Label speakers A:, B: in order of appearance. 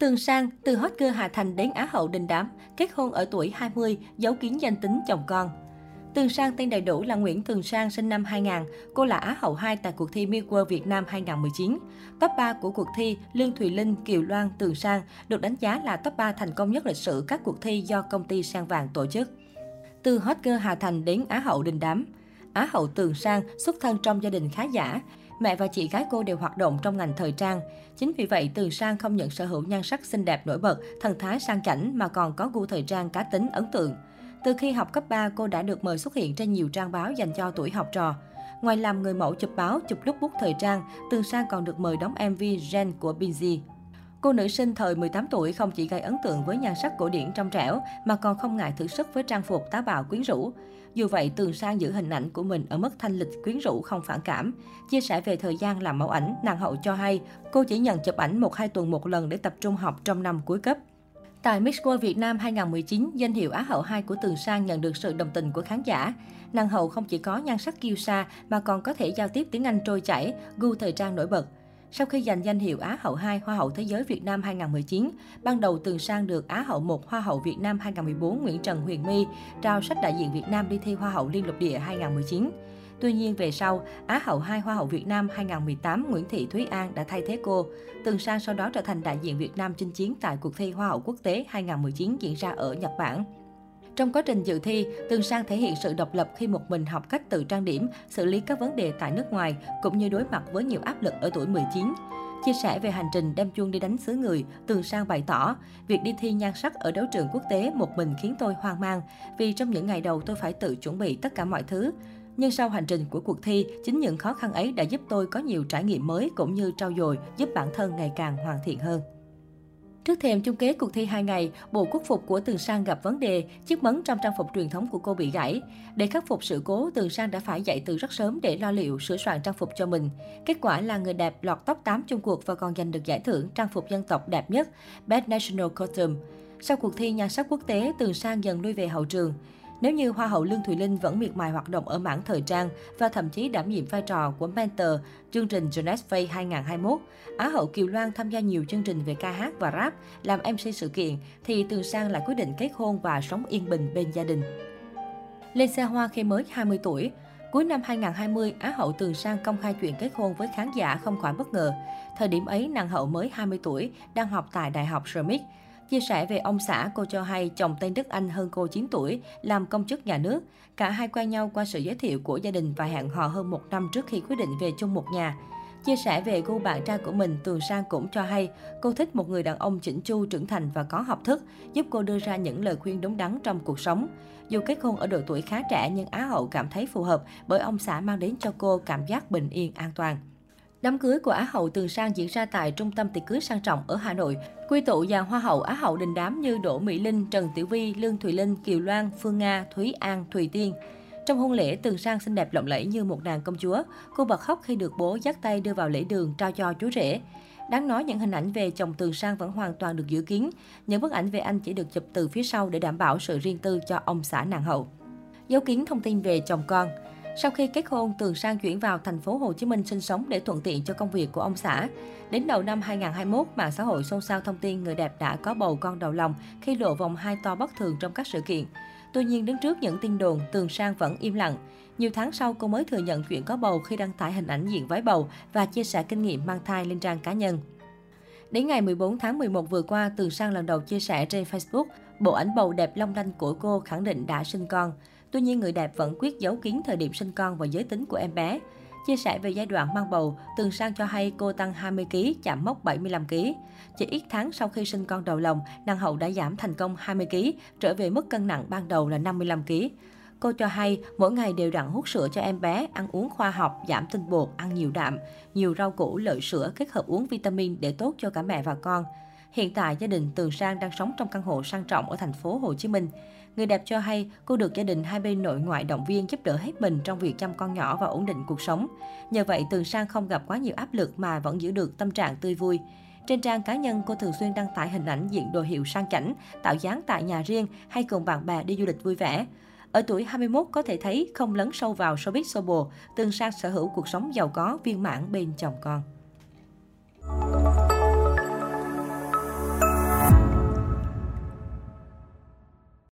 A: Tường Sang, từ hot girl Hà Thành đến Á hậu đình đám, kết hôn ở tuổi 20, giấu kín danh tính chồng con. Tường Sang tên đầy đủ là Nguyễn Tường Sang sinh năm 2000. Cô là Á hậu 2 tại cuộc thi Miss World Việt Nam 2019. Top 3 của cuộc thi Lương Thùy Linh, Kiều Loan, Tường Sang được đánh giá là top 3 thành công nhất lịch sử các cuộc thi do công ty Sang Vàng tổ chức. Từ hot girl Hà Thành đến Á hậu đình đám. Á hậu Tường Sang xuất thân trong gia đình khá giả. Mẹ và chị gái cô đều hoạt động trong ngành thời trang. Chính vì vậy, Từ Sang không nhận sở hữu nhan sắc xinh đẹp nổi bật, thần thái sang chảnh mà còn có gu thời trang cá tính ấn tượng. Từ khi học cấp 3, cô đã được mời xuất hiện trên nhiều trang báo dành cho tuổi học trò. Ngoài làm người mẫu chụp báo, chụp lúc bút thời trang, Từ Sang còn được mời đóng MV Gen của Binz. Cô nữ sinh thời 18 tuổi không chỉ gây ấn tượng với nhan sắc cổ điển trong trẻo, mà còn không ngại thử sức với trang phục táo bạo quyến rũ. Dù vậy, Tường Sang giữ hình ảnh của mình ở mức thanh lịch quyến rũ không phản cảm. Chia sẻ về thời gian làm mẫu ảnh, nàng hậu cho hay, cô chỉ nhận chụp ảnh 1-2 tuần một lần để tập trung học trong năm cuối cấp. Tại Miss World Việt Nam 2019, danh hiệu Á hậu 2 của Tường Sang nhận được sự đồng tình của khán giả. Nàng hậu không chỉ có nhan sắc kiêu sa mà còn có thể giao tiếp tiếng Anh trôi chảy, gu thời trang nổi bật. Sau khi giành danh hiệu Á hậu 2 Hoa hậu Thế giới Việt Nam 2019, ban đầu Tường Sang được Á hậu 1 Hoa hậu Việt Nam 2014 Nguyễn Trần Huyền My trao sách đại diện Việt Nam đi thi Hoa hậu Liên lục địa 2019. Tuy nhiên về sau, Á hậu 2 Hoa hậu Việt Nam 2018 Nguyễn Thị Thúy An đã thay thế cô. Tường Sang sau đó trở thành đại diện Việt Nam chinh chiến tại cuộc thi Hoa hậu quốc tế 2019 diễn ra ở Nhật Bản. Trong quá trình dự thi, Tường Sang thể hiện sự độc lập khi một mình học cách tự trang điểm, xử lý các vấn đề tại nước ngoài, cũng như đối mặt với nhiều áp lực ở tuổi 19. Chia sẻ về hành trình đem chuông đi đánh xứ người, Tường Sang bày tỏ, việc đi thi nhan sắc ở đấu trường quốc tế một mình khiến tôi hoang mang, vì trong những ngày đầu tôi phải tự chuẩn bị tất cả mọi thứ. Nhưng sau hành trình của cuộc thi, chính những khó khăn ấy đã giúp tôi có nhiều trải nghiệm mới cũng như trau dồi, giúp bản thân ngày càng hoàn thiện hơn. Trước thềm chung kết cuộc thi 2 ngày, bộ quốc phục của Tường Sang gặp vấn đề, chiếc mấn trong trang phục truyền thống của cô bị gãy. Để khắc phục sự cố, Tường Sang đã phải dậy từ rất sớm để lo liệu sửa soạn trang phục cho mình. Kết quả là người đẹp lọt top 8 chung cuộc và còn giành được giải thưởng trang phục dân tộc đẹp nhất Best National Costume. Sau cuộc thi nhan sắc quốc tế, Tường Sang dần lui về hậu trường. Nếu như Hoa hậu Lương Thùy Linh vẫn miệt mài hoạt động ở mảng thời trang và thậm chí đảm nhiệm vai trò của mentor chương trình Jonas Face 2021, Á hậu Kiều Loan tham gia nhiều chương trình về ca hát và rap, làm MC sự kiện, thì Tường Sang lại quyết định kết hôn và sống yên bình bên gia đình. Lên xe hoa khi mới 20 tuổi, Cuối năm 2020, Á hậu Tường Sang công khai chuyện kết hôn với khán giả không khỏi bất ngờ. Thời điểm ấy, nàng hậu mới 20 tuổi, đang học tại Đại học Smith. Chia sẻ về ông xã, cô cho hay chồng tên Đức Anh hơn cô 9 tuổi, làm công chức nhà nước. Cả hai quen nhau qua sự giới thiệu của gia đình và hẹn hò hơn một năm trước khi quyết định về chung một nhà. Chia sẻ về gu bạn trai của mình, Tường Sang cũng cho hay cô thích một người đàn ông chỉnh chu, trưởng thành và có học thức, giúp cô đưa ra những lời khuyên đúng đắn trong cuộc sống. Dù kết hôn ở độ tuổi khá trẻ nhưng Á hậu cảm thấy phù hợp bởi ông xã mang đến cho cô cảm giác bình yên, an toàn. Đám cưới của Á hậu Tường Sang diễn ra tại trung tâm tiệc cưới sang trọng ở Hà Nội. Quy tụ dàn hoa hậu Á hậu đình đám như Đỗ Mỹ Linh, Trần Tiểu Vi, Lương Thùy Linh, Kiều Loan, Phương Nga, Thúy An, Thùy Tiên. Trong hôn lễ, Tường Sang xinh đẹp lộng lẫy như một nàng công chúa. Cô bật khóc khi được bố dắt tay đưa vào lễ đường trao cho chú rể. Đáng nói những hình ảnh về chồng Tường Sang vẫn hoàn toàn được dự kiến. Những bức ảnh về anh chỉ được chụp từ phía sau để đảm bảo sự riêng tư cho ông xã nàng hậu. Dấu kiến thông tin về chồng con. Sau khi kết hôn, Tường Sang chuyển vào thành phố Hồ Chí Minh sinh sống để thuận tiện cho công việc của ông xã. Đến đầu năm 2021, mạng xã hội xôn xao thông tin người đẹp đã có bầu con đầu lòng khi lộ vòng hai to bất thường trong các sự kiện. Tuy nhiên, đứng trước những tin đồn, Tường Sang vẫn im lặng. Nhiều tháng sau, cô mới thừa nhận chuyện có bầu khi đăng tải hình ảnh diện váy bầu và chia sẻ kinh nghiệm mang thai lên trang cá nhân. Đến ngày 14 tháng 11 vừa qua, Tường Sang lần đầu chia sẻ trên Facebook bộ ảnh bầu đẹp long lanh của cô khẳng định đã sinh con. Tuy nhiên, người đẹp vẫn quyết giấu kín thời điểm sinh con và giới tính của em bé. Chia sẻ về giai đoạn mang bầu, Tường Sang cho hay cô tăng 20kg, chạm mốc 75kg. Chỉ ít tháng sau khi sinh con đầu lòng, nàng hậu đã giảm thành công 20kg, trở về mức cân nặng ban đầu là 55kg. Cô cho hay mỗi ngày đều đặn hút sữa cho em bé, ăn uống khoa học, giảm tinh bột, ăn nhiều đạm, nhiều rau củ, lợi sữa, kết hợp uống vitamin để tốt cho cả mẹ và con. Hiện tại, gia đình Tường Sang đang sống trong căn hộ sang trọng ở thành phố Hồ Chí Minh. Người đẹp cho hay cô được gia đình hai bên nội ngoại động viên giúp đỡ hết mình trong việc chăm con nhỏ và ổn định cuộc sống. Nhờ vậy, Tường Sang không gặp quá nhiều áp lực mà vẫn giữ được tâm trạng tươi vui. Trên trang cá nhân, cô thường xuyên đăng tải hình ảnh diện đồ hiệu sang chảnh, tạo dáng tại nhà riêng hay cùng bạn bè đi du lịch vui vẻ. Ở tuổi 21 có thể thấy không lấn sâu vào showbiz xô bồ, Tường Sang sở hữu cuộc sống giàu có, viên mãn bên chồng con.